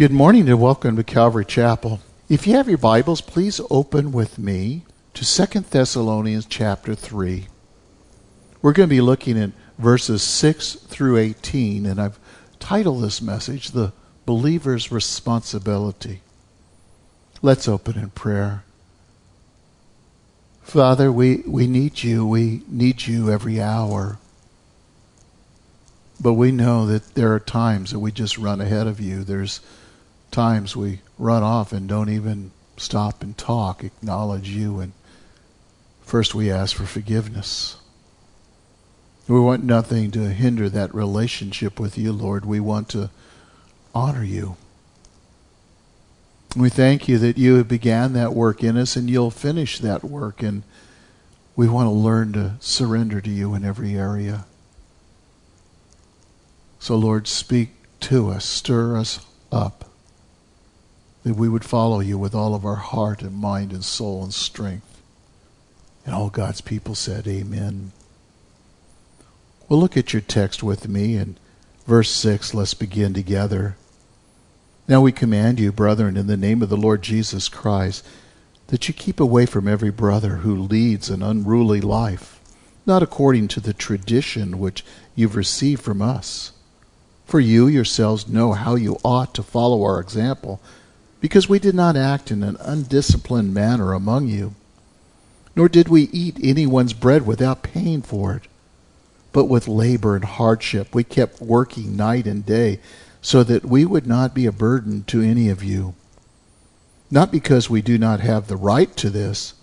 Good morning and welcome to Calvary Chapel. If you have your Bibles, please open with me to 2 Thessalonians chapter 3. We're going to be looking at verses 6 through 18, and I've titled this message, The Believer's Responsibility. Let's open in prayer. Father, we, we need you. We need you every hour. But we know that there are times that we just run ahead of you. There's times we run off and don't even stop and talk, acknowledge you, and first we ask for forgiveness. We want nothing to hinder that relationship with you, Lord. We want to honor you. We thank you that you have began that work in us and you'll finish that work, and we want to learn to surrender to you in every area. So, Lord, speak to us, stir us up that we would follow you with all of our heart and mind and soul and strength. And all God's people said, Amen. Well, look at your text with me in verse 6. Let's begin together. Now we command you, brethren, in the name of the Lord Jesus Christ, that you keep away from every brother who leads an unruly life, not according to the tradition which you've received from us. For you yourselves know how you ought to follow our example because we did not act in an undisciplined manner among you, nor did we eat anyone's bread without paying for it. But with labor and hardship we kept working night and day, so that we would not be a burden to any of you. Not because we do not have the right to this,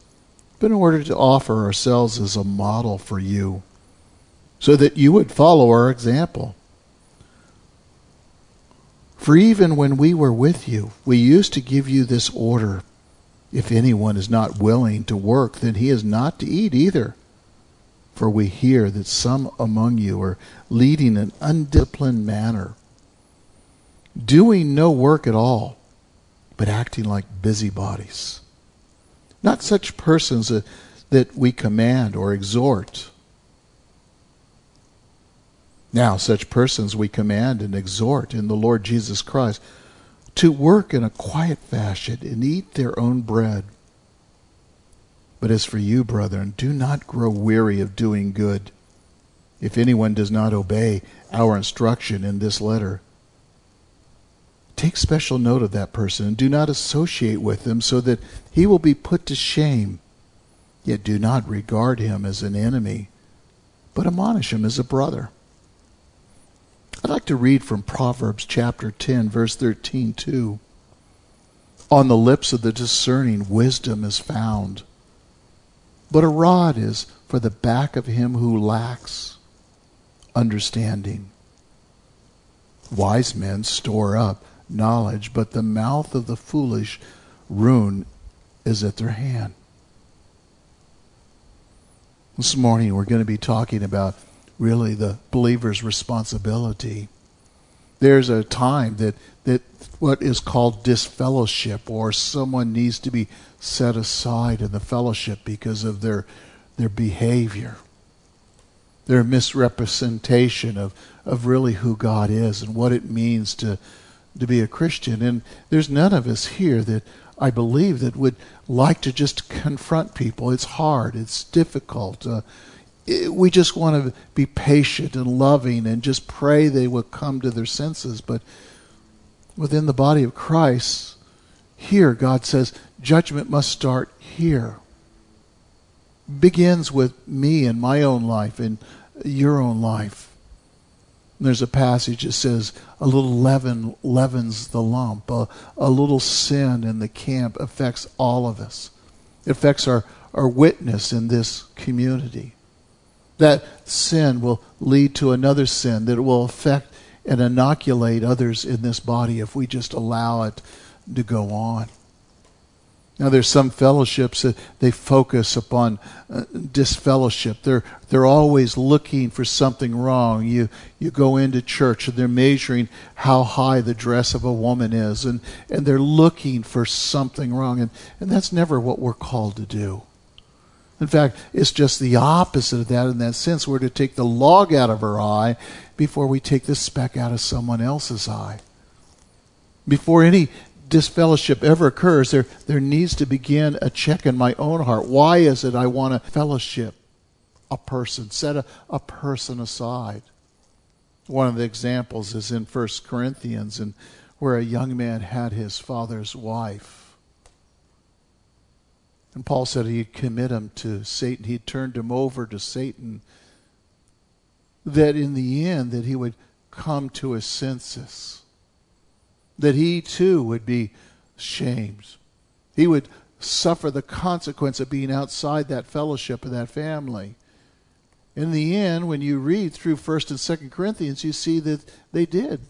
but in order to offer ourselves as a model for you, so that you would follow our example. For even when we were with you, we used to give you this order If anyone is not willing to work, then he is not to eat either. For we hear that some among you are leading an undisciplined manner, doing no work at all, but acting like busybodies. Not such persons that, that we command or exhort now, such persons we command and exhort in the Lord Jesus Christ to work in a quiet fashion and eat their own bread. But as for you, brethren, do not grow weary of doing good. If anyone does not obey our instruction in this letter, take special note of that person and do not associate with him so that he will be put to shame. Yet do not regard him as an enemy, but admonish him as a brother. I'd like to read from Proverbs chapter 10, verse 13, too. On the lips of the discerning, wisdom is found, but a rod is for the back of him who lacks understanding. Wise men store up knowledge, but the mouth of the foolish ruin is at their hand. This morning we're going to be talking about really the believer's responsibility. There's a time that, that what is called disfellowship or someone needs to be set aside in the fellowship because of their their behavior, their misrepresentation of, of really who God is and what it means to to be a Christian. And there's none of us here that I believe that would like to just confront people. It's hard. It's difficult. Uh, we just want to be patient and loving and just pray they will come to their senses. But within the body of Christ, here God says judgment must start here. Begins with me and my own life and your own life. There's a passage that says a little leaven leavens the lump. A, a little sin in the camp affects all of us. It affects our, our witness in this community that sin will lead to another sin that will affect and inoculate others in this body if we just allow it to go on. Now, there's some fellowships that they focus upon uh, disfellowship. They're they're always looking for something wrong. You you go into church and they're measuring how high the dress of a woman is, and and they're looking for something wrong, and and that's never what we're called to do. In fact, it's just the opposite of that in that sense. We're to take the log out of our eye before we take the speck out of someone else's eye. Before any disfellowship ever occurs, there, there needs to begin a check in my own heart. Why is it I want to fellowship a person, set a, a person aside? One of the examples is in 1 Corinthians, and where a young man had his father's wife. And Paul said he'd commit him to Satan. He'd turned him over to Satan. That in the end, that he would come to his senses. That he too would be shamed. He would suffer the consequence of being outside that fellowship of that family. In the end, when you read through 1st and 2nd Corinthians, you see that they did.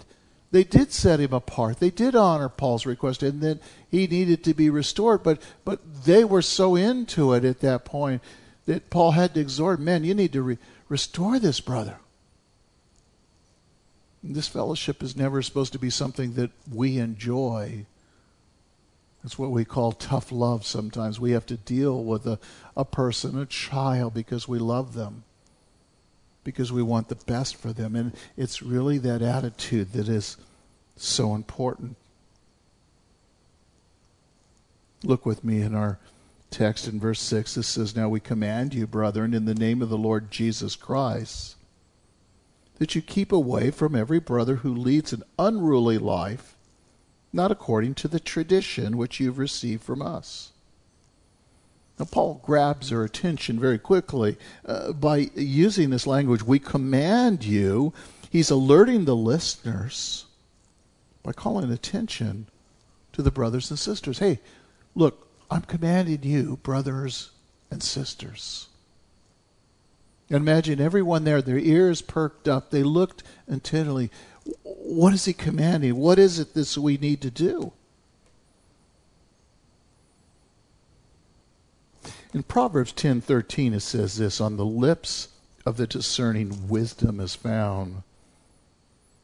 They did set him apart. They did honor Paul's request, and that he needed to be restored. But but they were so into it at that point that Paul had to exhort, men, you need to re- restore this brother. This fellowship is never supposed to be something that we enjoy. It's what we call tough love sometimes. We have to deal with a, a person, a child, because we love them because we want the best for them. And it's really that attitude that is so important. Look with me in our text in verse 6. It says, Now we command you, brethren, in the name of the Lord Jesus Christ, that you keep away from every brother who leads an unruly life, not according to the tradition which you've received from us now, Paul grabs their attention very quickly uh, by using this language. We command you. He's alerting the listeners by calling attention to the brothers and sisters. Hey, look, I'm commanding you, brothers and sisters. And imagine everyone there, their ears perked up. They looked intently. What is he commanding? What is it this we need to do? In Proverbs 10:13 it says this, on the lips of the discerning wisdom is found,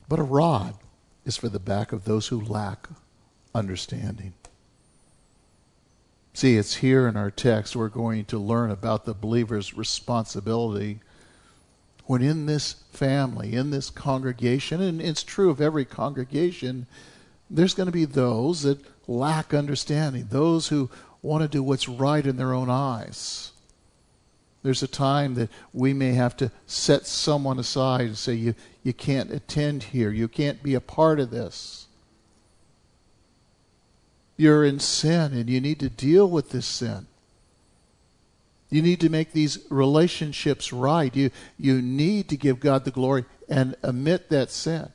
but a rod is for the back of those who lack understanding. See, it's here in our text we're going to learn about the believer's responsibility when in this family, in this congregation, and it's true of every congregation, there's going to be those that lack understanding, those who want to do what's right in their own eyes. There's a time that we may have to set someone aside and say, you, you can't attend here. You can't be a part of this. You're in sin and you need to deal with this sin. You need to make these relationships right. You, you need to give God the glory and admit that sin.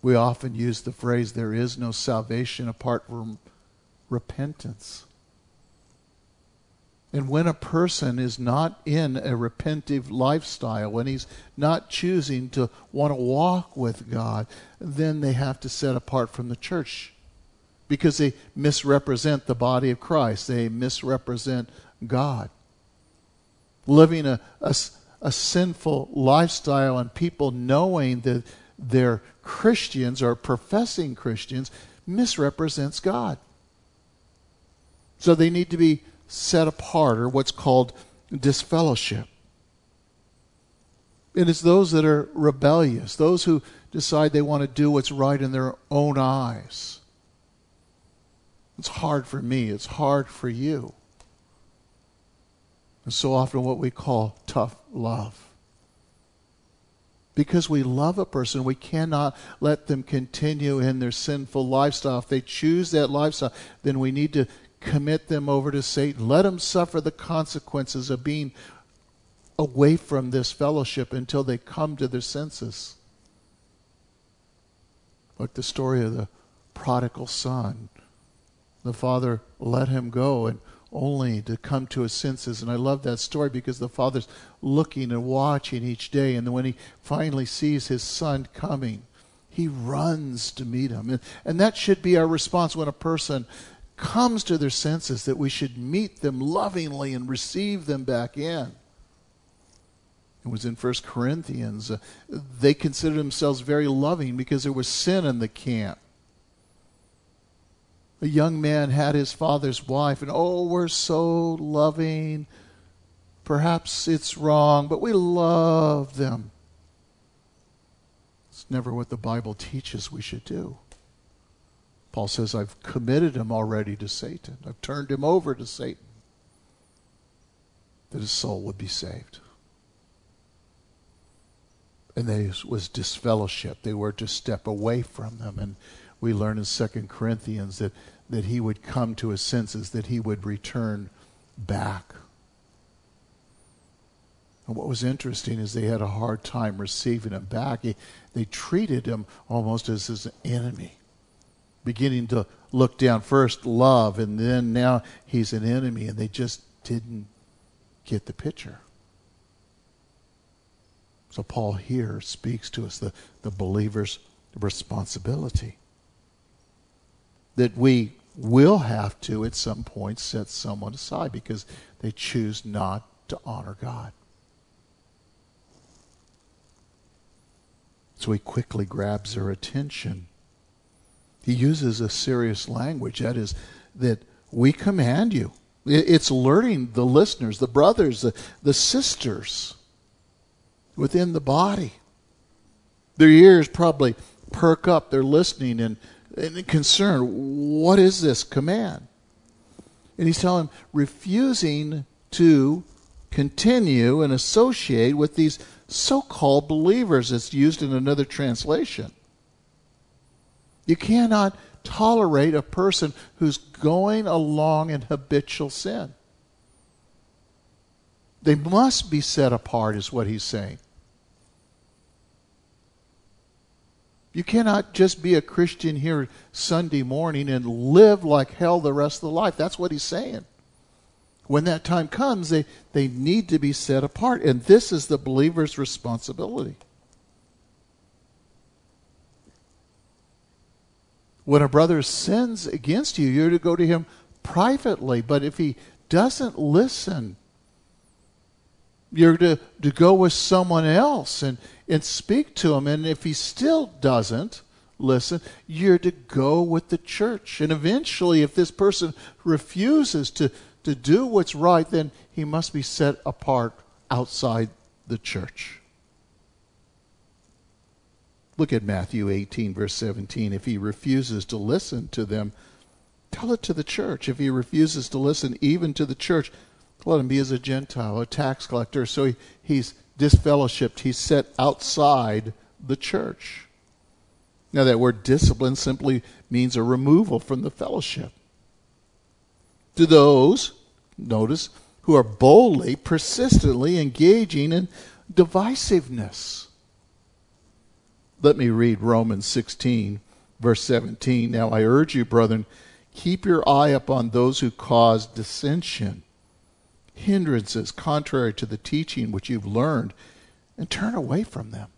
We often use the phrase, there is no salvation apart from repentance. And when a person is not in a repentive lifestyle, when he's not choosing to want to walk with God, then they have to set apart from the church because they misrepresent the body of Christ. They misrepresent God. Living a, a, a sinful lifestyle and people knowing that they're Christians or professing Christians misrepresents God. So they need to be set apart or what's called disfellowship. And it's those that are rebellious, those who decide they want to do what's right in their own eyes. It's hard for me, it's hard for you. And so often what we call tough love because we love a person, we cannot let them continue in their sinful lifestyle. If they choose that lifestyle, then we need to commit them over to Satan. Let them suffer the consequences of being away from this fellowship until they come to their senses. Like the story of the prodigal son. The father let him go, and only to come to his senses. And I love that story because the father's looking and watching each day. And when he finally sees his son coming, he runs to meet him. And, and that should be our response when a person comes to their senses, that we should meet them lovingly and receive them back in. It was in First Corinthians. Uh, they considered themselves very loving because there was sin in the camp a young man had his father's wife, and oh, we're so loving. Perhaps it's wrong, but we love them. It's never what the Bible teaches we should do. Paul says, I've committed him already to Satan. I've turned him over to Satan that his soul would be saved. And there was disfellowship. They were to step away from them. And we learn in Second Corinthians that, that he would come to his senses, that he would return back. And what was interesting is they had a hard time receiving him back. He, they treated him almost as his enemy, beginning to look down first love, and then now he's an enemy, and they just didn't get the picture. So Paul here speaks to us the, the believer's responsibility. That we will have to at some point set someone aside because they choose not to honor God. So he quickly grabs their attention. He uses a serious language that is, that we command you. It's alerting the listeners, the brothers, the, the sisters within the body. Their ears probably perk up. They're listening and, and concerned. What is this command? And he's telling them, refusing to continue and associate with these so called believers. It's used in another translation. You cannot tolerate a person who's going along in habitual sin. They must be set apart, is what he's saying. You cannot just be a Christian here Sunday morning and live like hell the rest of the life. That's what he's saying. When that time comes, they, they need to be set apart. And this is the believer's responsibility. When a brother sins against you, you're to go to him privately. But if he doesn't listen, you're to, to go with someone else and, and speak to him. And if he still doesn't listen, you're to go with the church. And eventually, if this person refuses to, to do what's right, then he must be set apart outside the church. Look at Matthew 18, verse 17. If he refuses to listen to them, tell it to the church. If he refuses to listen even to the church, let him be as a Gentile, a tax collector. So he, he's disfellowshipped, he's set outside the church. Now, that word discipline simply means a removal from the fellowship. To those, notice, who are boldly, persistently engaging in divisiveness let me read Romans 16, verse 17. Now I urge you, brethren, keep your eye upon those who cause dissension, hindrances contrary to the teaching which you've learned, and turn away from them.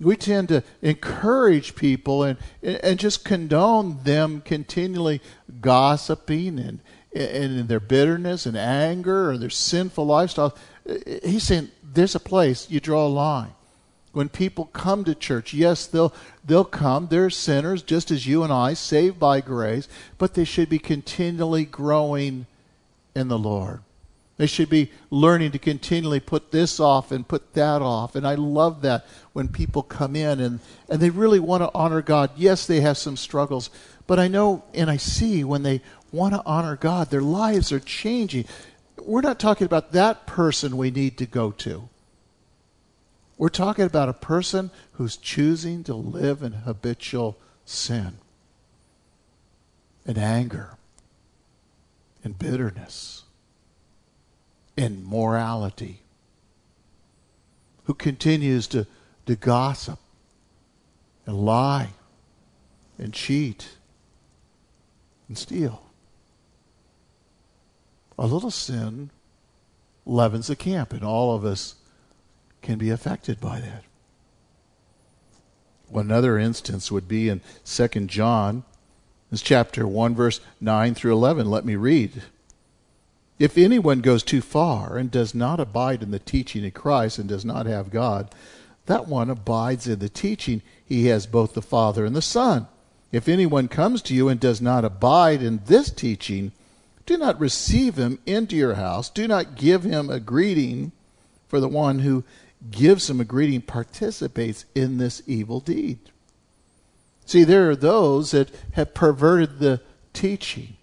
We tend to encourage people and, and just condone them continually gossiping and, and in their bitterness and anger or their sinful lifestyle. He's saying there's a place you draw a line. When people come to church, yes, they'll they'll come. They're sinners just as you and I, saved by grace, but they should be continually growing in the Lord. They should be learning to continually put this off and put that off. And I love that when people come in and, and they really want to honor God. Yes, they have some struggles, but I know and I see when they want to honor God, their lives are changing. We're not talking about that person we need to go to. We're talking about a person who's choosing to live in habitual sin and anger and bitterness and morality, who continues to, to gossip and lie and cheat and steal. A little sin leavens the camp, and all of us can be affected by that. Another instance would be in 2 John, this chapter 1, verse 9 through 11. Let me read. If anyone goes too far and does not abide in the teaching of Christ and does not have God, that one abides in the teaching. He has both the Father and the Son. If anyone comes to you and does not abide in this teaching, do not receive him into your house. Do not give him a greeting, for the one who gives him a greeting participates in this evil deed. See, there are those that have perverted the teaching.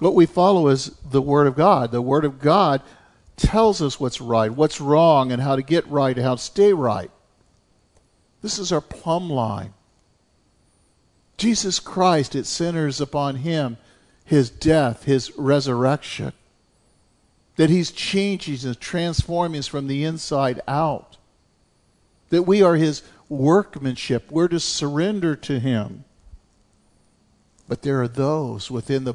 What we follow is the Word of God. The Word of God tells us what's right, what's wrong, and how to get right, and how to stay right. This is our plumb line. Jesus Christ, it centers upon Him, His death, His resurrection. That He's changing and transforming us from the inside out. That we are His workmanship. We're to surrender to Him. But there are those within the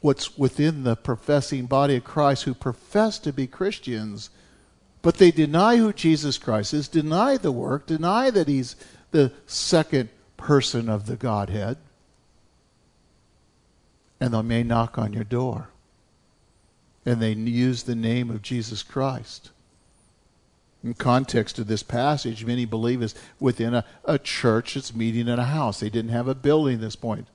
what's within the professing body of Christ who profess to be Christians, but they deny who Jesus Christ is, deny the work, deny that he's the second person of the Godhead, and they may knock on your door. And they use the name of Jesus Christ. In context of this passage, many believe is within a, a church that's meeting in a house. They didn't have a building at this point.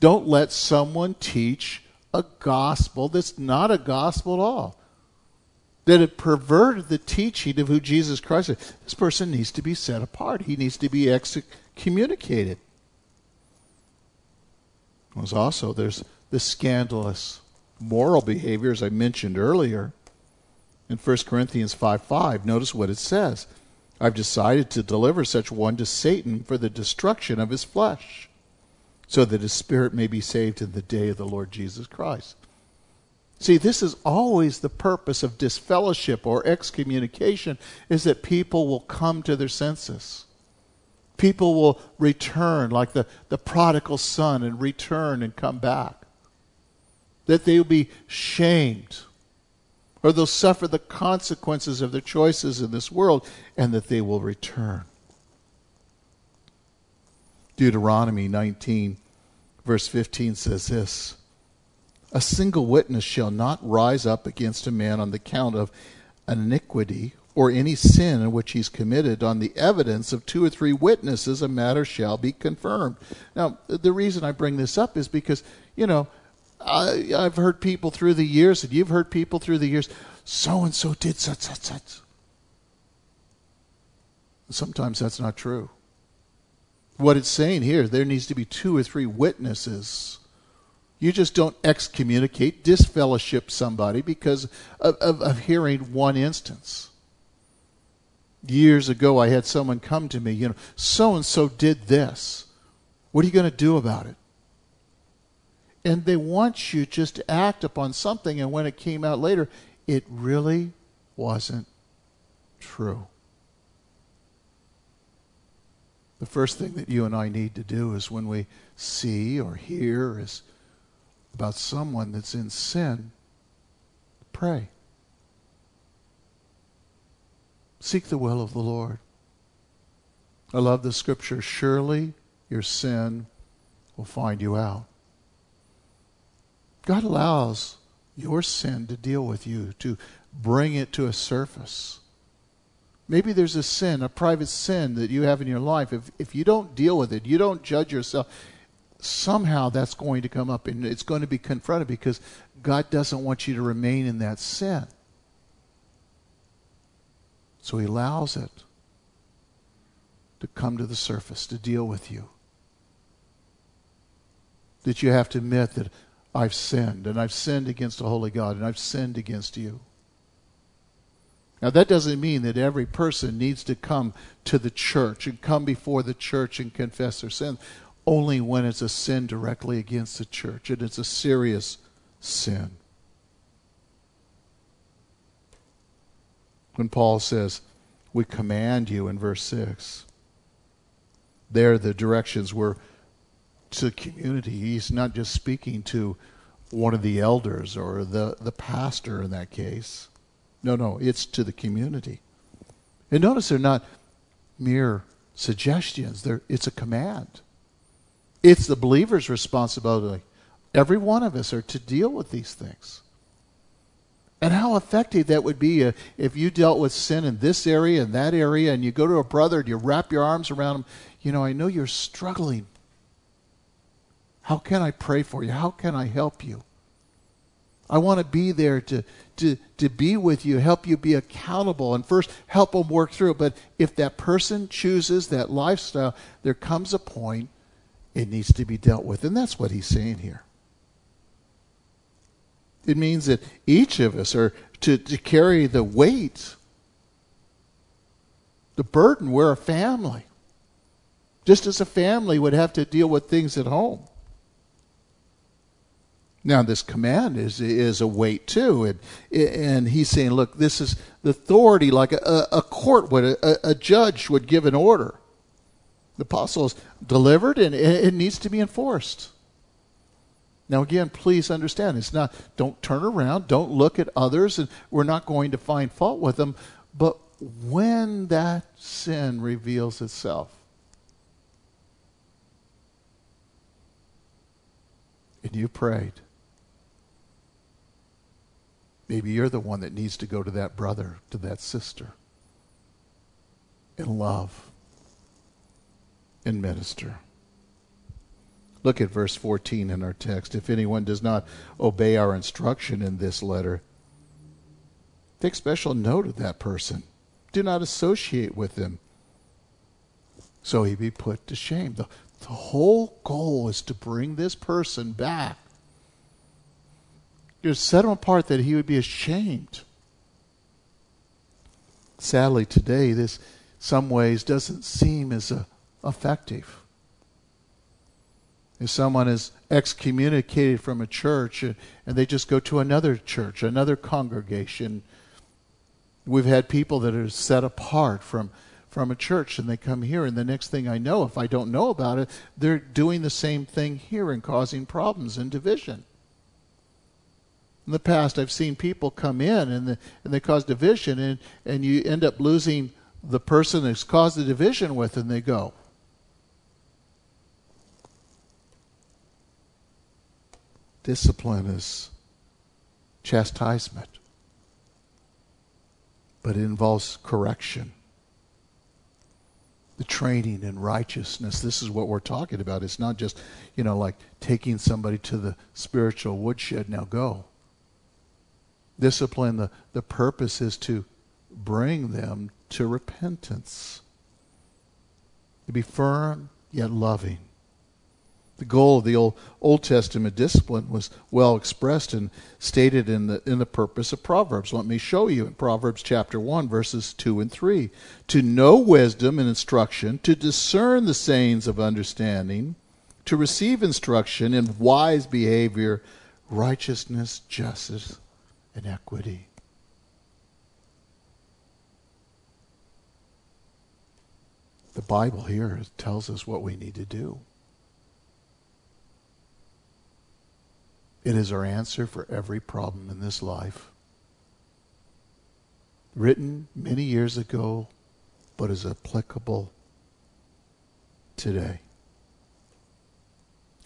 Don't let someone teach a gospel that's not a gospel at all. That it perverted the teaching of who Jesus Christ is. This person needs to be set apart. He needs to be excommunicated. There's also there's the scandalous moral behavior, as I mentioned earlier. In 1 Corinthians 5 5, notice what it says. I've decided to deliver such one to Satan for the destruction of his flesh so that his spirit may be saved in the day of the Lord Jesus Christ. See, this is always the purpose of disfellowship or excommunication is that people will come to their senses. People will return like the, the prodigal son and return and come back. That they will be shamed or they'll suffer the consequences of their choices in this world and that they will return. Deuteronomy 19, verse 15 says this A single witness shall not rise up against a man on the count of an iniquity or any sin in which he's committed. On the evidence of two or three witnesses, a matter shall be confirmed. Now, the reason I bring this up is because, you know, I, I've heard people through the years, and you've heard people through the years, so and so did such, such, such. Sometimes that's not true what it's saying here. There needs to be two or three witnesses. You just don't excommunicate, disfellowship somebody because of, of, of hearing one instance. Years ago, I had someone come to me, you know, so and so did this. What are you going to do about it? And they want you just to act upon something, and when it came out later, it really wasn't true. The first thing that you and I need to do is when we see or hear is about someone that's in sin, pray. Seek the will of the Lord. I love the scripture. Surely your sin will find you out. God allows your sin to deal with you, to bring it to a surface. Maybe there's a sin, a private sin that you have in your life. If, if you don't deal with it, you don't judge yourself, somehow that's going to come up and it's going to be confronted because God doesn't want you to remain in that sin. So he allows it to come to the surface, to deal with you. That you have to admit that I've sinned, and I've sinned against the holy God, and I've sinned against you. Now, that doesn't mean that every person needs to come to the church and come before the church and confess their sin, only when it's a sin directly against the church and it's a serious sin. When Paul says, We command you in verse 6, there the directions were to the community. He's not just speaking to one of the elders or the, the pastor in that case. No, no, it's to the community. And notice they're not mere suggestions, they're, it's a command. It's the believer's responsibility. Every one of us are to deal with these things. And how effective that would be uh, if you dealt with sin in this area and that area, and you go to a brother and you wrap your arms around him. You know, I know you're struggling. How can I pray for you? How can I help you? I want to be there to, to, to be with you, help you be accountable, and first help them work through it. But if that person chooses that lifestyle, there comes a point it needs to be dealt with. And that's what he's saying here. It means that each of us are to, to carry the weight, the burden. We're a family. Just as a family would have to deal with things at home. Now, this command is is a weight too, and and he's saying, look, this is the authority, like a, a court would, a, a judge would give an order. The apostles delivered, and it needs to be enforced. Now, again, please understand, it's not. Don't turn around. Don't look at others, and we're not going to find fault with them. But when that sin reveals itself, and you prayed Maybe you're the one that needs to go to that brother, to that sister, and love and minister. Look at verse 14 in our text. If anyone does not obey our instruction in this letter, take special note of that person. Do not associate with them so he be put to shame. The, the whole goal is to bring this person back you set him apart that he would be ashamed. Sadly, today, this, some ways, doesn't seem as uh, effective. If someone is excommunicated from a church and, and they just go to another church, another congregation, we've had people that are set apart from from a church and they come here and the next thing I know if I don't know about it they're doing the same thing here and causing problems and division in the past, I've seen people come in and, the, and they cause division, and, and you end up losing the person that's caused the division with, and they go. Discipline is chastisement, but it involves correction. The training in righteousness. This is what we're talking about. It's not just, you know, like taking somebody to the spiritual woodshed, now go discipline, the, the purpose is to bring them to repentance. To be firm yet loving. The goal of the Old, Old Testament discipline was well expressed and stated in the, in the purpose of Proverbs. Let me show you in Proverbs chapter 1, verses 2 and 3. To know wisdom and instruction, to discern the sayings of understanding, to receive instruction in wise behavior, righteousness, justice, and equity. The Bible here tells us what we need to do. It is our answer for every problem in this life. Written many years ago, but is applicable today.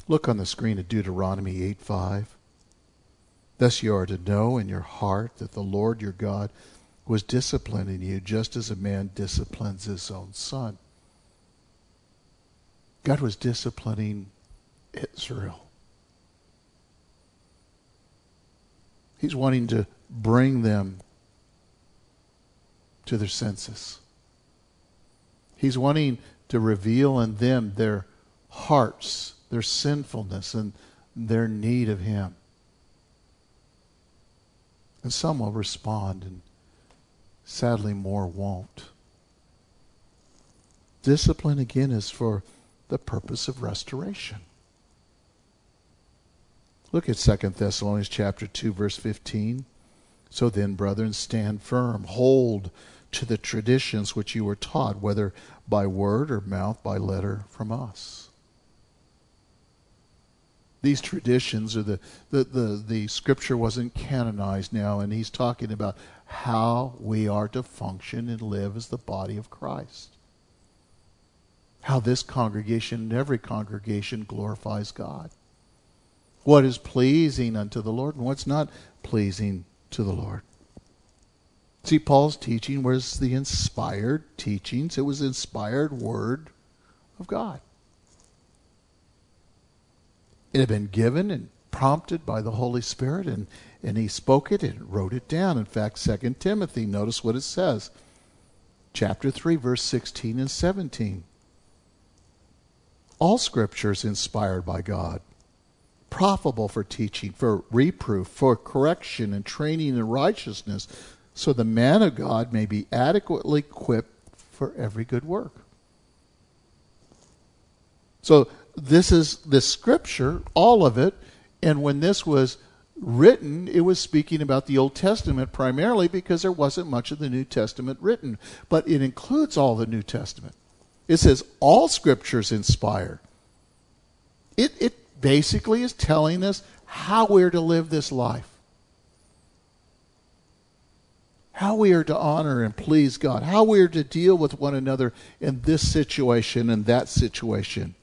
Look on the screen at Deuteronomy 8 5. Thus you are to know in your heart that the Lord your God was disciplining you just as a man disciplines his own son. God was disciplining Israel. He's wanting to bring them to their senses. He's wanting to reveal in them their hearts, their sinfulness, and their need of Him. And some will respond, and sadly, more won't. Discipline, again, is for the purpose of restoration. Look at 2 Thessalonians chapter 2 verse 15. So then, brethren, stand firm, hold to the traditions which you were taught, whether by word or mouth, by letter from us these traditions or the, the, the, the scripture wasn't canonized now, and he's talking about how we are to function and live as the body of Christ. How this congregation and every congregation glorifies God. What is pleasing unto the Lord and what's not pleasing to the Lord. See, Paul's teaching was the inspired teachings. It was inspired word of God. It had been given and prompted by the Holy Spirit, and, and he spoke it and wrote it down. In fact, Second Timothy, notice what it says. Chapter 3, verse 16 and 17. All scripture is inspired by God, profitable for teaching, for reproof, for correction, and training in righteousness, so the man of God may be adequately equipped for every good work. So this is the scripture, all of it, and when this was written, it was speaking about the Old Testament primarily because there wasn't much of the New Testament written, but it includes all the New Testament. It says all scriptures inspired. It it basically is telling us how we're to live this life. How we are to honor and please God, how we are to deal with one another in this situation and that situation.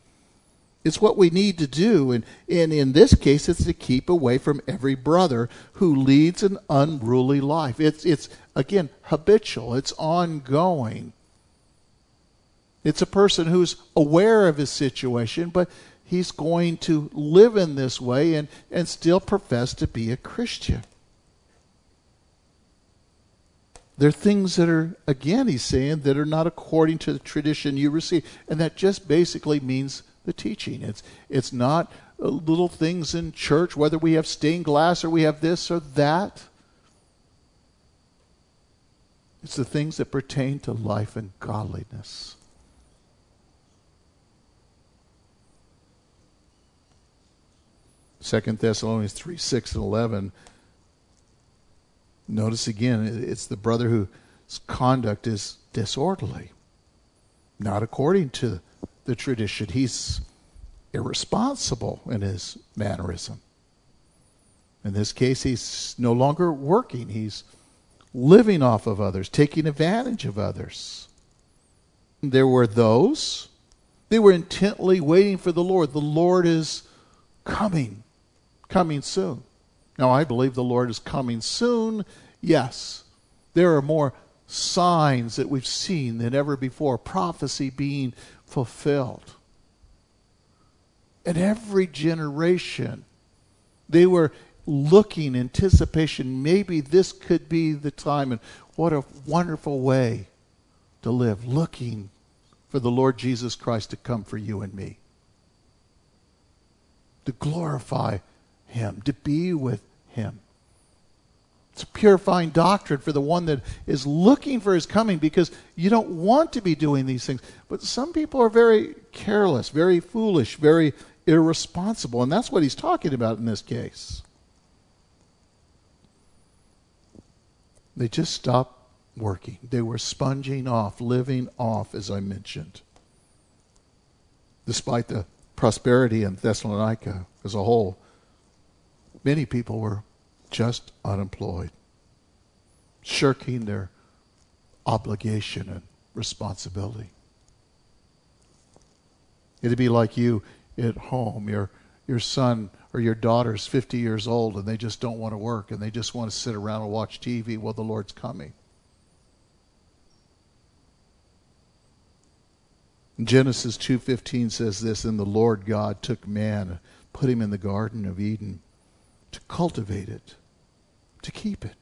It's what we need to do. And, and in this case, it's to keep away from every brother who leads an unruly life. It's, it's again, habitual, it's ongoing. It's a person who's aware of his situation, but he's going to live in this way and, and still profess to be a Christian. There are things that are, again, he's saying, that are not according to the tradition you receive. And that just basically means the teaching. It's it's not uh, little things in church, whether we have stained glass or we have this or that. It's the things that pertain to life and godliness. Second Thessalonians 3 6 and 11. Notice again, it's the brother whose conduct is disorderly, not according to the tradition. He's irresponsible in his mannerism. In this case, he's no longer working. He's living off of others, taking advantage of others. There were those, they were intently waiting for the Lord. The Lord is coming, coming soon. Now, I believe the Lord is coming soon. Yes, there are more signs that we've seen than ever before, prophecy being fulfilled. And every generation, they were looking, anticipation, maybe this could be the time. And what a wonderful way to live, looking for the Lord Jesus Christ to come for you and me. To glorify Him, to be with Him. It's purifying doctrine for the one that is looking for his coming because you don't want to be doing these things. But some people are very careless, very foolish, very irresponsible. And that's what he's talking about in this case. They just stopped working. They were sponging off, living off, as I mentioned. Despite the prosperity in Thessalonica as a whole, many people were just unemployed, shirking their obligation and responsibility. It'd be like you at home. Your your son or your daughter's 50 years old and they just don't want to work and they just want to sit around and watch TV while the Lord's coming. Genesis 2:15 says this, and the Lord God took man, and put him in the garden of Eden to cultivate it to keep it.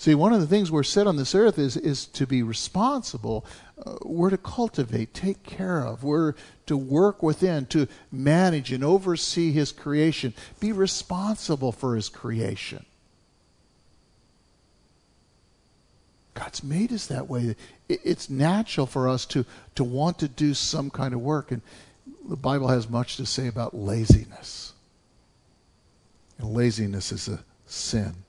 See, one of the things we're set on this earth is, is to be responsible. Uh, we're to cultivate, take care of. We're to work within, to manage and oversee His creation. Be responsible for His creation. God's made us that way. It, it's natural for us to, to want to do some kind of work. And the Bible has much to say about laziness. And laziness is a sin.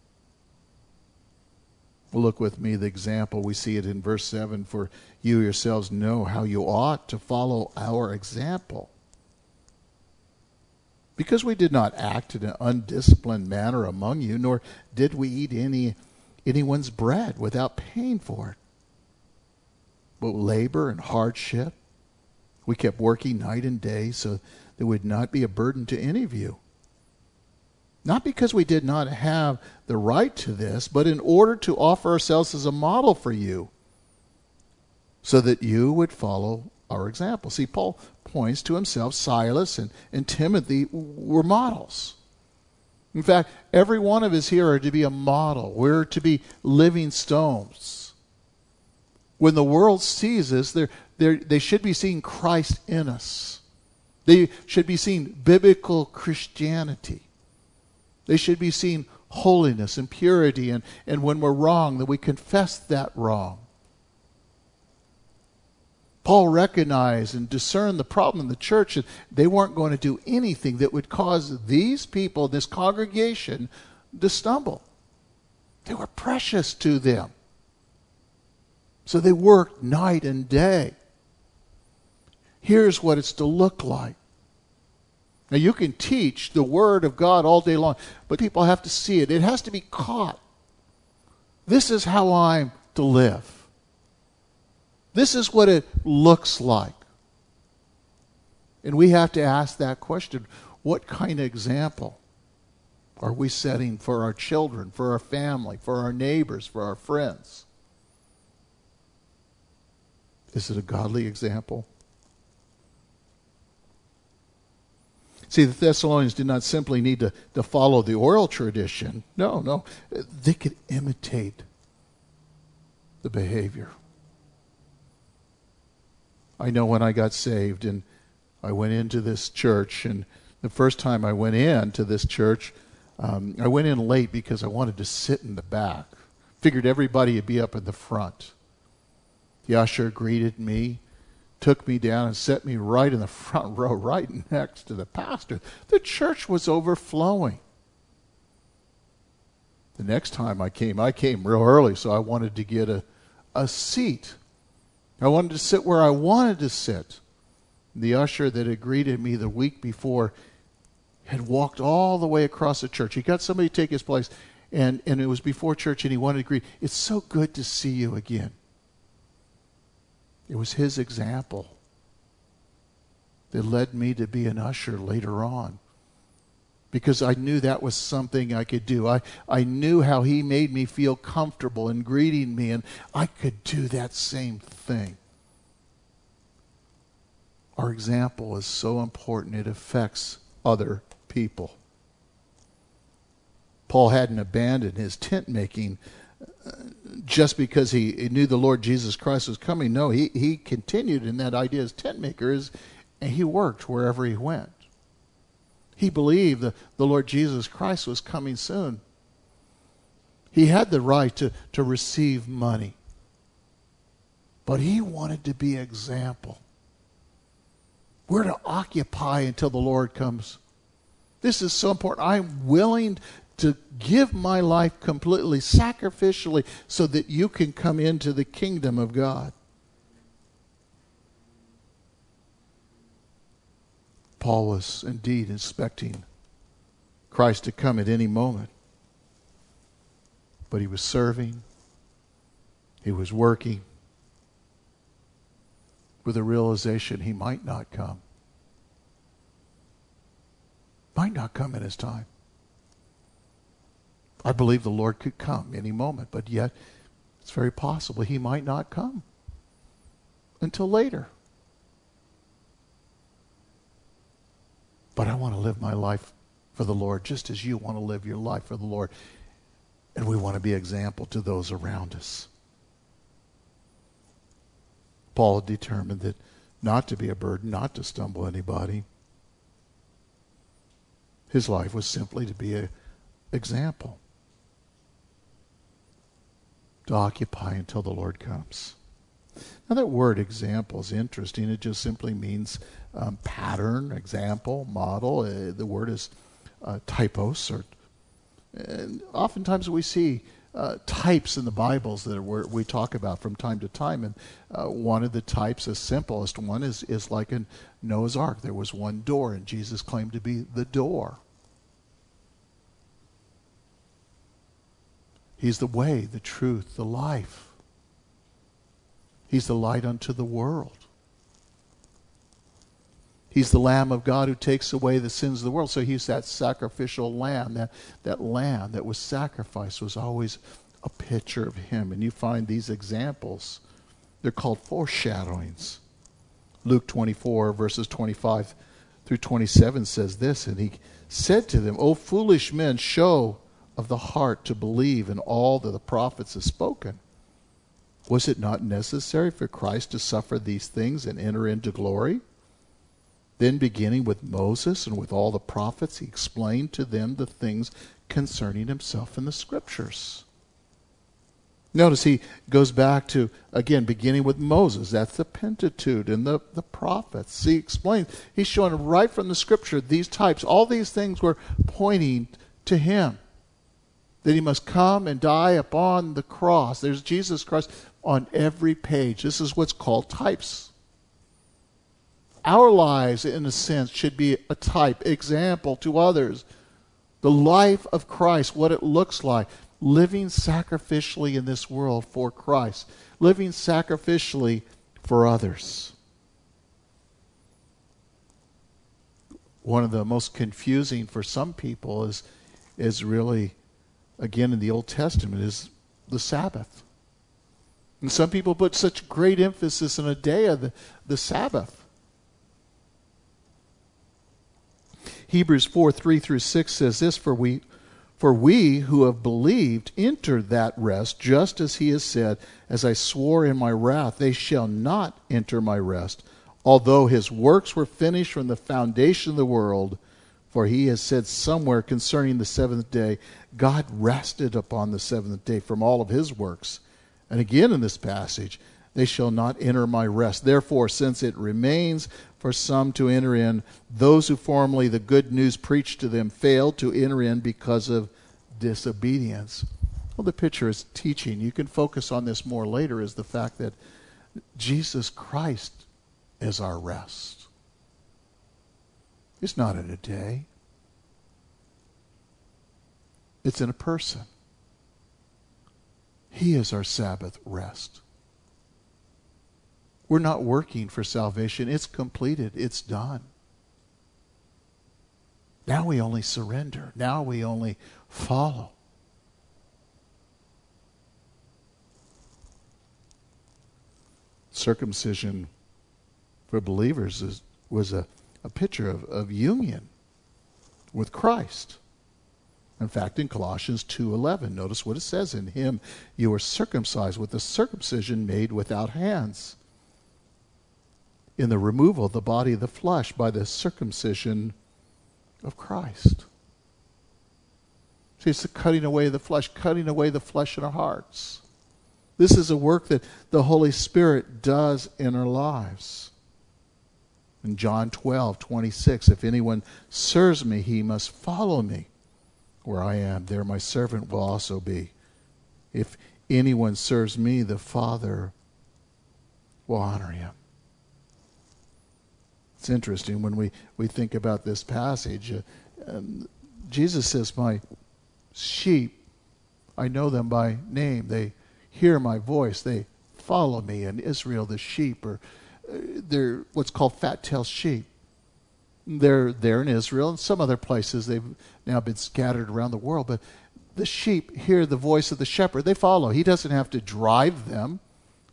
Look with me the example. We see it in verse 7 For you yourselves know how you ought to follow our example. Because we did not act in an undisciplined manner among you, nor did we eat any anyone's bread without paying for it. But labor and hardship, we kept working night and day so that there would not be a burden to any of you. Not because we did not have the right to this, but in order to offer ourselves as a model for you, so that you would follow our example. See, Paul points to himself, Silas and, and Timothy were models. In fact, every one of us here are to be a model. We're to be living stones. When the world sees us, they're, they're, they should be seeing Christ in us. They should be seeing biblical Christianity. They should be seeing holiness and purity, and, and when we're wrong, that we confess that wrong. Paul recognized and discerned the problem in the church that they weren't going to do anything that would cause these people, this congregation, to stumble. They were precious to them. So they worked night and day. Here's what it's to look like. Now, you can teach the Word of God all day long, but people have to see it. It has to be caught. This is how I'm to live. This is what it looks like. And we have to ask that question what kind of example are we setting for our children, for our family, for our neighbors, for our friends? Is it a godly example? See, the Thessalonians did not simply need to, to follow the oral tradition. No, no. They could imitate the behavior. I know when I got saved and I went into this church, and the first time I went in to this church, um, I went in late because I wanted to sit in the back. Figured everybody would be up in the front. The usher greeted me, took me down, and set me right in the front row, right next to the pastor. The church was overflowing. The next time I came, I came real early, so I wanted to get a, a seat. I wanted to sit where I wanted to sit. The usher that had greeted me the week before had walked all the way across the church. He got somebody to take his place, and, and it was before church, and he wanted to greet. It's so good to see you again. It was his example that led me to be an usher later on because I knew that was something I could do. I, I knew how he made me feel comfortable in greeting me, and I could do that same thing. Our example is so important, it affects other people. Paul hadn't abandoned his tent making just because he, he, knew the Lord Jesus Christ was coming. No, he, he continued in that idea as tent makers, and he worked wherever he went. He believed that the Lord Jesus Christ was coming soon. He had the right to, to receive money. But he wanted to be example. We're to occupy until the Lord comes. This is so important. I'm willing to give my life completely, sacrificially, so that you can come into the kingdom of God. Paul was indeed expecting Christ to come at any moment. But he was serving, he was working with a realization he might not come. Might not come in his time. I believe the Lord could come any moment, but yet it's very possible he might not come until later. But I want to live my life for the Lord just as you want to live your life for the Lord. And we want to be example to those around us. Paul determined that not to be a burden, not to stumble anybody. His life was simply to be an example, to occupy until the Lord comes. Now, that word example is interesting. It just simply means um, pattern, example, model. Uh, the word is uh, typos. Or, and oftentimes we see uh, types in the Bibles that we talk about from time to time. And uh, one of the types, the simplest one, is, is like in Noah's Ark. There was one door, and Jesus claimed to be the door. He's the way, the truth, the life. He's the light unto the world. He's the Lamb of God who takes away the sins of the world. So he's that sacrificial lamb. That, that lamb that was sacrificed was always a picture of him. And you find these examples. They're called foreshadowings. Luke 24, verses 25 through 27 says this, and he said to them, O foolish men, show of the heart to believe in all that the prophets have spoken. Was it not necessary for Christ to suffer these things and enter into glory? Then, beginning with Moses and with all the prophets, he explained to them the things concerning himself in the scriptures. Notice he goes back to, again, beginning with Moses. That's the Pentateuch and the, the prophets. He explains, he's showing right from the scripture these types. All these things were pointing to him. That he must come and die upon the cross. There's Jesus Christ on every page. This is what's called types. Our lives, in a sense, should be a type, example to others. The life of Christ, what it looks like living sacrificially in this world for Christ, living sacrificially for others. One of the most confusing for some people is, is really, again, in the Old Testament, is the Sabbath. And some people put such great emphasis on a day of the, the Sabbath. Hebrews 4 3 through 6 says this For we for we who have believed enter that rest, just as he has said, As I swore in my wrath, they shall not enter my rest, although his works were finished from the foundation of the world. For he has said somewhere concerning the seventh day, God rested upon the seventh day from all of his works. And again in this passage, they shall not enter my rest. Therefore, since it remains for some to enter in. Those who formerly the good news preached to them failed to enter in because of disobedience. Well, the picture is teaching. You can focus on this more later, is the fact that Jesus Christ is our rest. It's not in a day, it's in a person. He is our Sabbath rest. We're not working for salvation. It's completed. It's done. Now we only surrender. Now we only follow. Circumcision for believers is, was a, a picture of, of union with Christ. In fact, in Colossians 2:11, notice what it says in him you are circumcised with the circumcision made without hands in the removal of the body of the flesh by the circumcision of Christ. See, it's the cutting away of the flesh, cutting away the flesh in our hearts. This is a work that the Holy Spirit does in our lives. In John 12, 26, if anyone serves me, he must follow me. Where I am, there my servant will also be. If anyone serves me, the Father will honor him. It's interesting when we, we think about this passage. Uh, um, Jesus says, My sheep, I know them by name. They hear my voice. They follow me. In Israel, the sheep are uh, they're what's called fat-tailed sheep. They're there in Israel and some other places. They've now been scattered around the world, but the sheep hear the voice of the shepherd. They follow. He doesn't have to drive them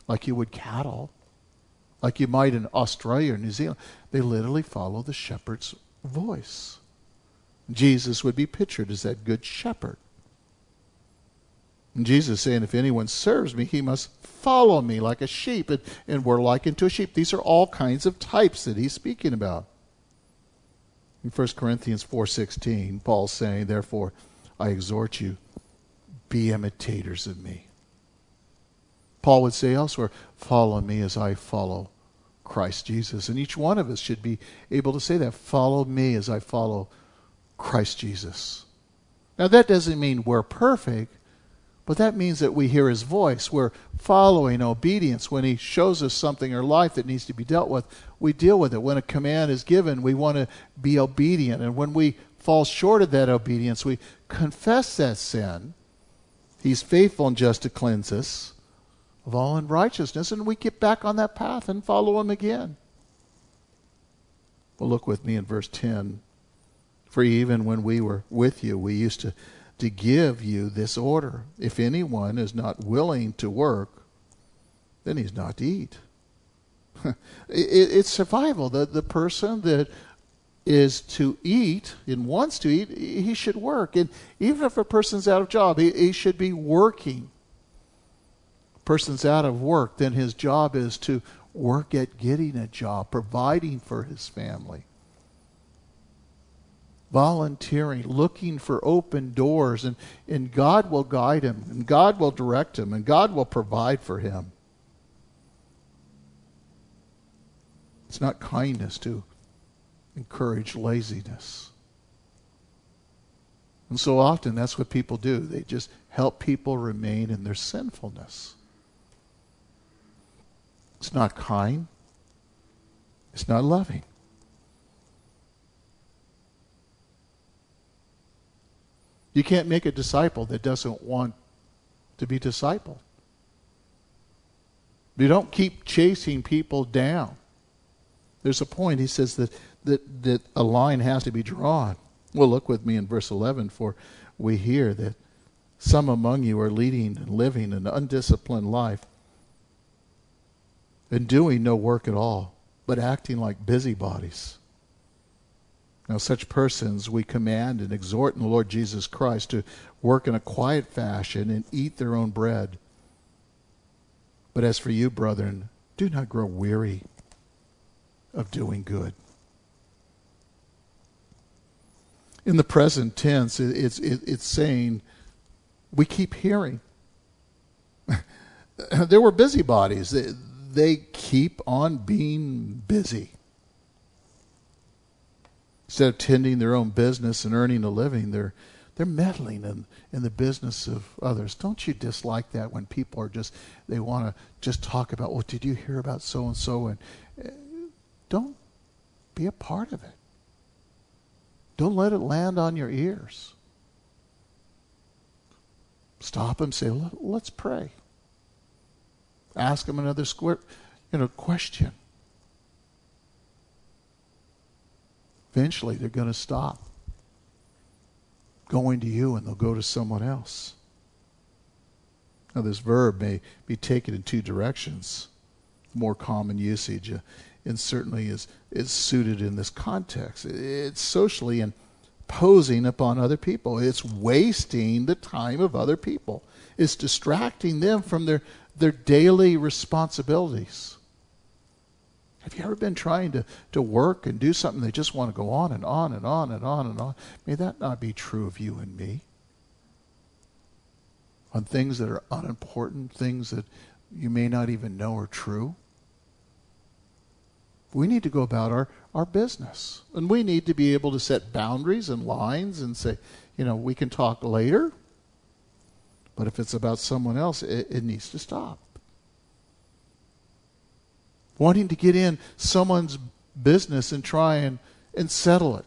like you would cattle like you might in Australia or New Zealand. They literally follow the shepherd's voice. Jesus would be pictured as that good shepherd. And Jesus saying, if anyone serves me, he must follow me like a sheep. And, and we're likened to a sheep. These are all kinds of types that he's speaking about. In 1 Corinthians 4.16, Paul's saying, therefore, I exhort you, be imitators of me Paul would say elsewhere, Follow me as I follow Christ Jesus. And each one of us should be able to say that Follow me as I follow Christ Jesus. Now, that doesn't mean we're perfect, but that means that we hear his voice. We're following obedience. When he shows us something in our life that needs to be dealt with, we deal with it. When a command is given, we want to be obedient. And when we fall short of that obedience, we confess that sin. He's faithful and just to cleanse us of all unrighteousness, and we get back on that path and follow him again. Well, look with me in verse 10. For even when we were with you, we used to, to give you this order. If anyone is not willing to work, then he's not to eat. it, it's survival. The, the person that is to eat and wants to eat, he should work. And even if a person's out of job, he, he should be working. A person's out of work, then his job is to work at getting a job, providing for his family. Volunteering, looking for open doors, and, and God will guide him, and God will direct him, and God will provide for him. It's not kindness to encourage laziness. And so often that's what people do. They just help people remain in their sinfulness. It's not kind. It's not loving. You can't make a disciple that doesn't want to be discipled. You don't keep chasing people down. There's a point, he says, that, that, that a line has to be drawn. Well, look with me in verse 11, for we hear that some among you are leading and living an undisciplined life and doing no work at all, but acting like busybodies. Now, such persons we command and exhort in the Lord Jesus Christ to work in a quiet fashion and eat their own bread. But as for you, brethren, do not grow weary of doing good. In the present tense, it's, it's saying we keep hearing. there were busybodies they keep on being busy. Instead of tending their own business and earning a living, they're they're meddling in, in the business of others. Don't you dislike that when people are just they want to just talk about, well, did you hear about so and so? Don't be a part of it. Don't let it land on your ears. Stop and say, let's pray. Ask them another square, you know, question. Eventually, they're going to stop going to you and they'll go to someone else. Now, this verb may be taken in two directions. The More common usage, uh, and certainly is, is suited in this context. It's socially imposing upon other people, it's wasting the time of other people, it's distracting them from their, their daily responsibilities. Have you ever been trying to, to work and do something they just want to go on and on and on and on and on? May that not be true of you and me. On things that are unimportant, things that you may not even know are true. We need to go about our, our business. And we need to be able to set boundaries and lines and say, you know, we can talk later, but if it's about someone else, it, it needs to stop. Wanting to get in someone's business and try and, and settle it.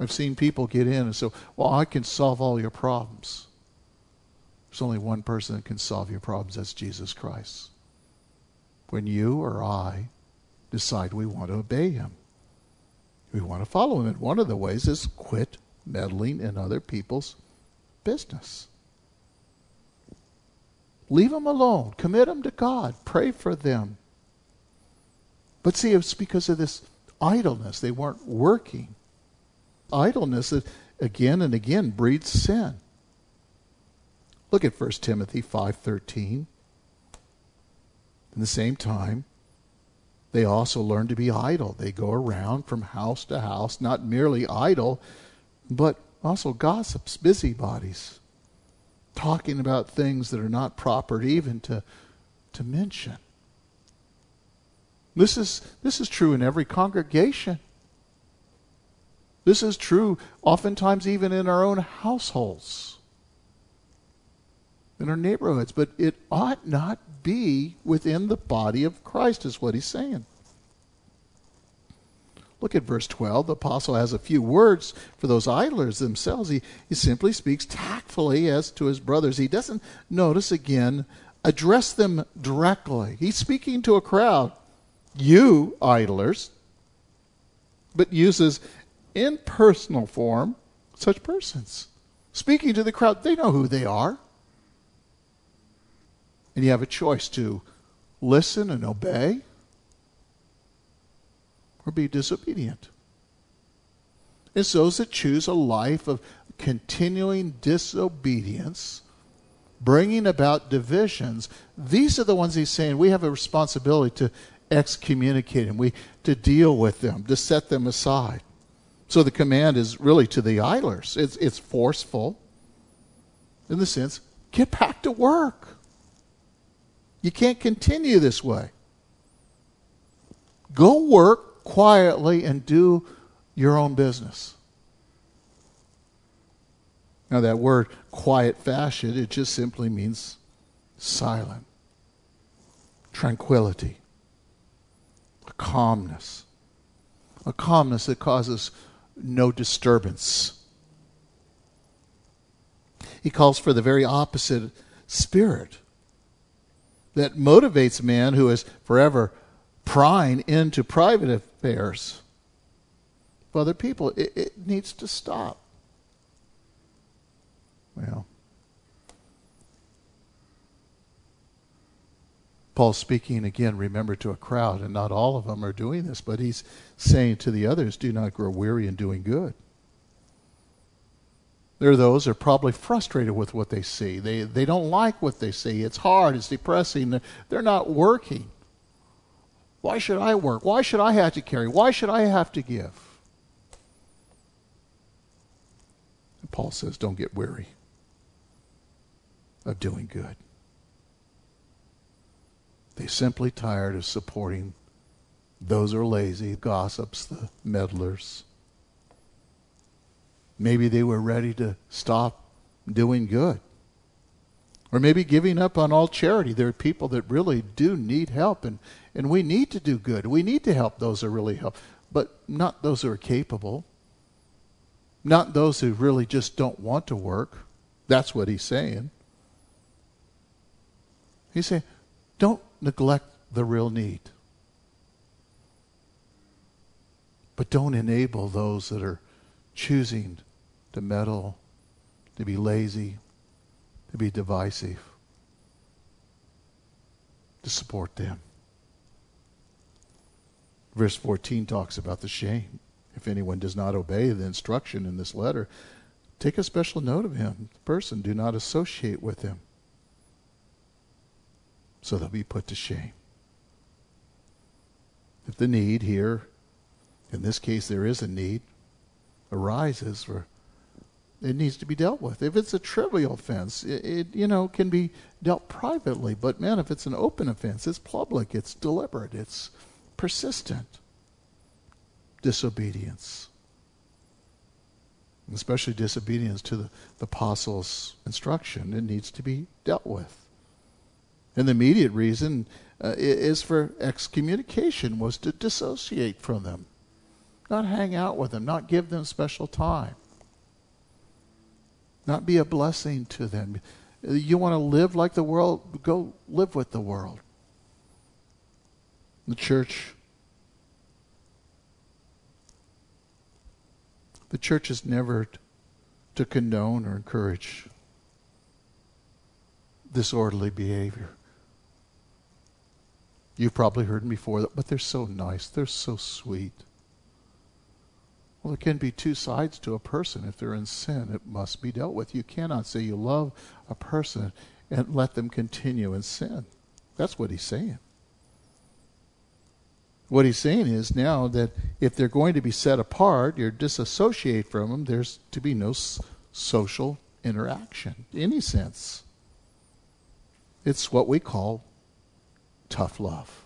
I've seen people get in and say, well, I can solve all your problems. There's only one person that can solve your problems. That's Jesus Christ. When you or I decide we want to obey him, we want to follow him. And one of the ways is quit meddling in other people's business. Leave them alone. Commit them to God. Pray for them. But see, it's because of this idleness. They weren't working. Idleness, that again and again, breeds sin. Look at 1 Timothy 5.13. In the same time, they also learn to be idle. They go around from house to house, not merely idle, but also gossips, busybodies talking about things that are not proper even to, to mention. This is, this is true in every congregation. This is true oftentimes even in our own households, in our neighborhoods, but it ought not be within the body of Christ, is what he's saying. Look at verse 12. The apostle has a few words for those idlers themselves. He, he simply speaks tactfully as to his brothers. He doesn't notice again, address them directly. He's speaking to a crowd, you idlers, but uses in personal form such persons. Speaking to the crowd, they know who they are. And you have a choice to listen and obey or be disobedient. It's those that choose a life of continuing disobedience, bringing about divisions. These are the ones he's saying we have a responsibility to excommunicate them, we to deal with them, to set them aside. So the command is really to the idlers. It's, it's forceful in the sense, get back to work. You can't continue this way. Go work quietly and do your own business. Now, that word quiet fashion, it just simply means silent, tranquility, a calmness, a calmness that causes no disturbance. He calls for the very opposite spirit that motivates man who is forever prying into private affairs of other people. It, it needs to stop. Well, Paul's speaking again, remember, to a crowd, and not all of them are doing this, but he's saying to the others, do not grow weary in doing good. There are those who are probably frustrated with what they see. They, they don't like what they see. It's hard, it's depressing. They're not working. Why should I work? Why should I have to carry? Why should I have to give? And Paul says, don't get weary of doing good. They're simply tired of supporting those who are lazy, gossips, the meddlers. Maybe they were ready to stop doing good. Or maybe giving up on all charity. There are people that really do need help, and, and we need to do good. We need to help those who really help, but not those who are capable. Not those who really just don't want to work. That's what he's saying. He's saying, don't neglect the real need. But don't enable those that are choosing to meddle, to be lazy, to be divisive, to support them. Verse 14 talks about the shame. If anyone does not obey the instruction in this letter, take a special note of him, the person. Do not associate with him so they'll be put to shame. If the need here, in this case there is a need, arises for it needs to be dealt with. If it's a trivial offense, it, it, you know can be dealt privately. But man, if it's an open offense, it's public, it's deliberate, it's persistent. Disobedience, especially disobedience to the, the apostles' instruction, it needs to be dealt with. And the immediate reason uh, is for excommunication, was to dissociate from them, not hang out with them, not give them special time, not be a blessing to them. You want to live like the world, go live with the world. The church the church is never to condone or encourage disorderly behavior. You've probably heard them before, but they're so nice. They're so sweet. Well, there can be two sides to a person. If they're in sin, it must be dealt with. You cannot say you love a person and let them continue in sin. That's what he's saying. What he's saying is now that if they're going to be set apart, you're disassociate from them, there's to be no social interaction in any sense. It's what we call tough love.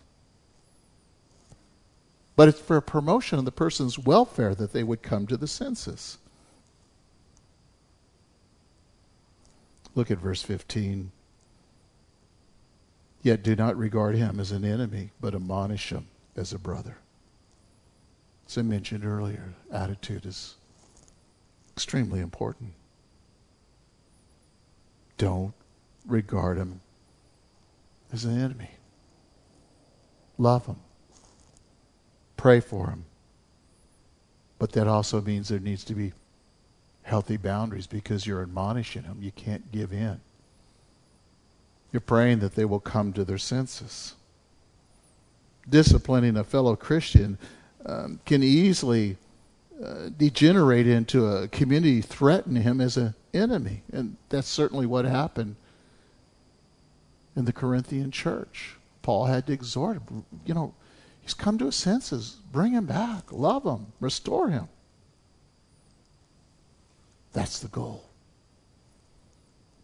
But it's for a promotion of the person's welfare that they would come to the census. Look at verse 15. Yet do not regard him as an enemy, but admonish him as a brother. As I mentioned earlier, attitude is extremely important. Don't regard him as an enemy. Love them. Pray for them. But that also means there needs to be healthy boundaries because you're admonishing them. You can't give in. You're praying that they will come to their senses. Disciplining a fellow Christian um, can easily uh, degenerate into a community threaten him as an enemy. And that's certainly what happened in the Corinthian church. Paul had to exhort him, you know, he's come to his senses. Bring him back, love him, restore him. That's the goal.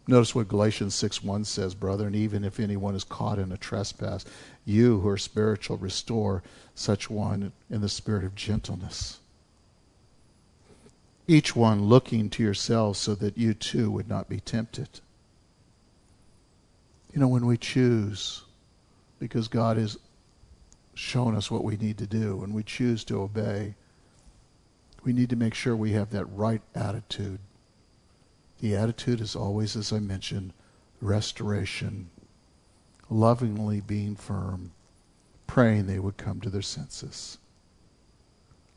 Notice what Galatians 6 1 says, brother, and even if anyone is caught in a trespass, you who are spiritual, restore such one in the spirit of gentleness. Each one looking to yourselves so that you too would not be tempted. You know, when we choose, because God has shown us what we need to do, and we choose to obey, we need to make sure we have that right attitude the attitude is always, as I mentioned, restoration, lovingly being firm, praying they would come to their senses.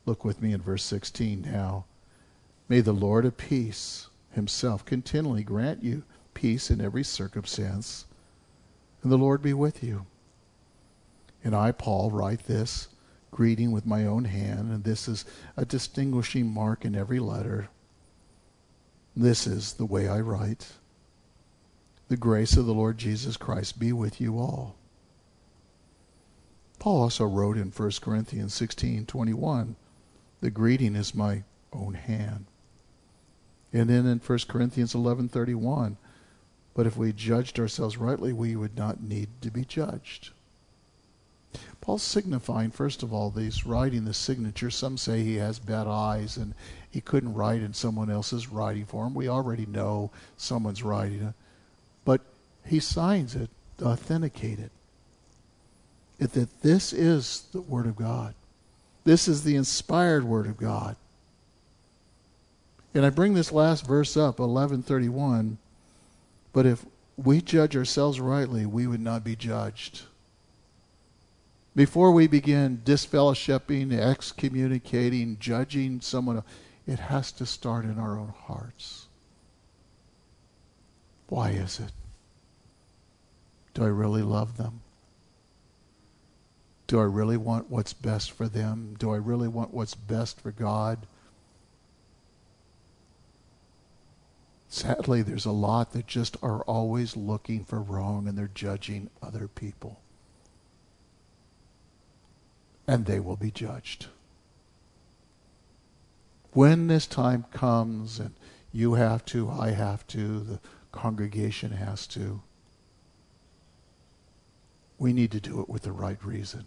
Look with me in verse 16 now. May the Lord of peace himself continually grant you peace in every circumstance, and the Lord be with you. And I, Paul, write this greeting with my own hand, and this is a distinguishing mark in every letter this is the way I write. The grace of the Lord Jesus Christ be with you all. Paul also wrote in 1 Corinthians 16:21, "The greeting is my own hand." And then in 1 Corinthians 11:31, "But if we judged ourselves rightly, we would not need to be judged." Paul's signifying, first of all, that he's writing the signature. Some say he has bad eyes and he couldn't write in someone else's writing for him. We already know someone's writing it. But he signs it to authenticate it. it. That this is the Word of God. This is the inspired Word of God. And I bring this last verse up, 1131. But if we judge ourselves rightly, we would not be judged before we begin disfellowshipping, excommunicating, judging someone, it has to start in our own hearts. Why is it? Do I really love them? Do I really want what's best for them? Do I really want what's best for God? Sadly, there's a lot that just are always looking for wrong and they're judging other people and they will be judged. When this time comes and you have to, I have to, the congregation has to, we need to do it with the right reason.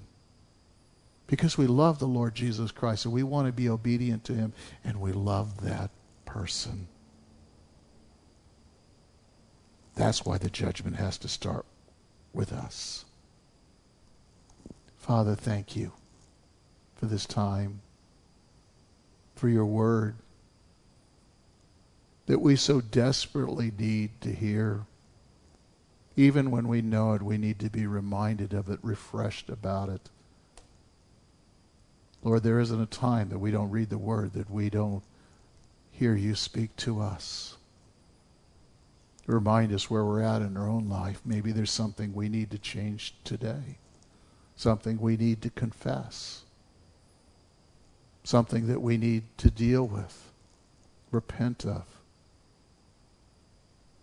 Because we love the Lord Jesus Christ and we want to be obedient to him and we love that person. That's why the judgment has to start with us. Father, thank you for this time, for your word that we so desperately need to hear. Even when we know it, we need to be reminded of it, refreshed about it. Lord, there isn't a time that we don't read the word, that we don't hear you speak to us. Remind us where we're at in our own life. Maybe there's something we need to change today, something we need to confess something that we need to deal with, repent of.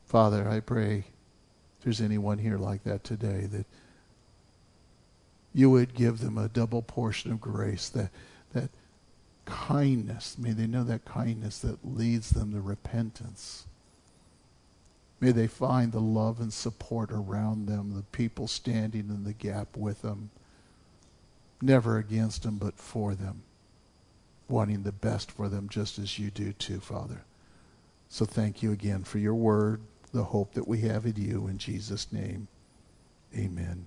Father, I pray if there's anyone here like that today, that you would give them a double portion of grace, that, that kindness, may they know that kindness that leads them to repentance. May they find the love and support around them, the people standing in the gap with them, never against them, but for them wanting the best for them just as you do too, Father. So thank you again for your word, the hope that we have in you. In Jesus' name, amen.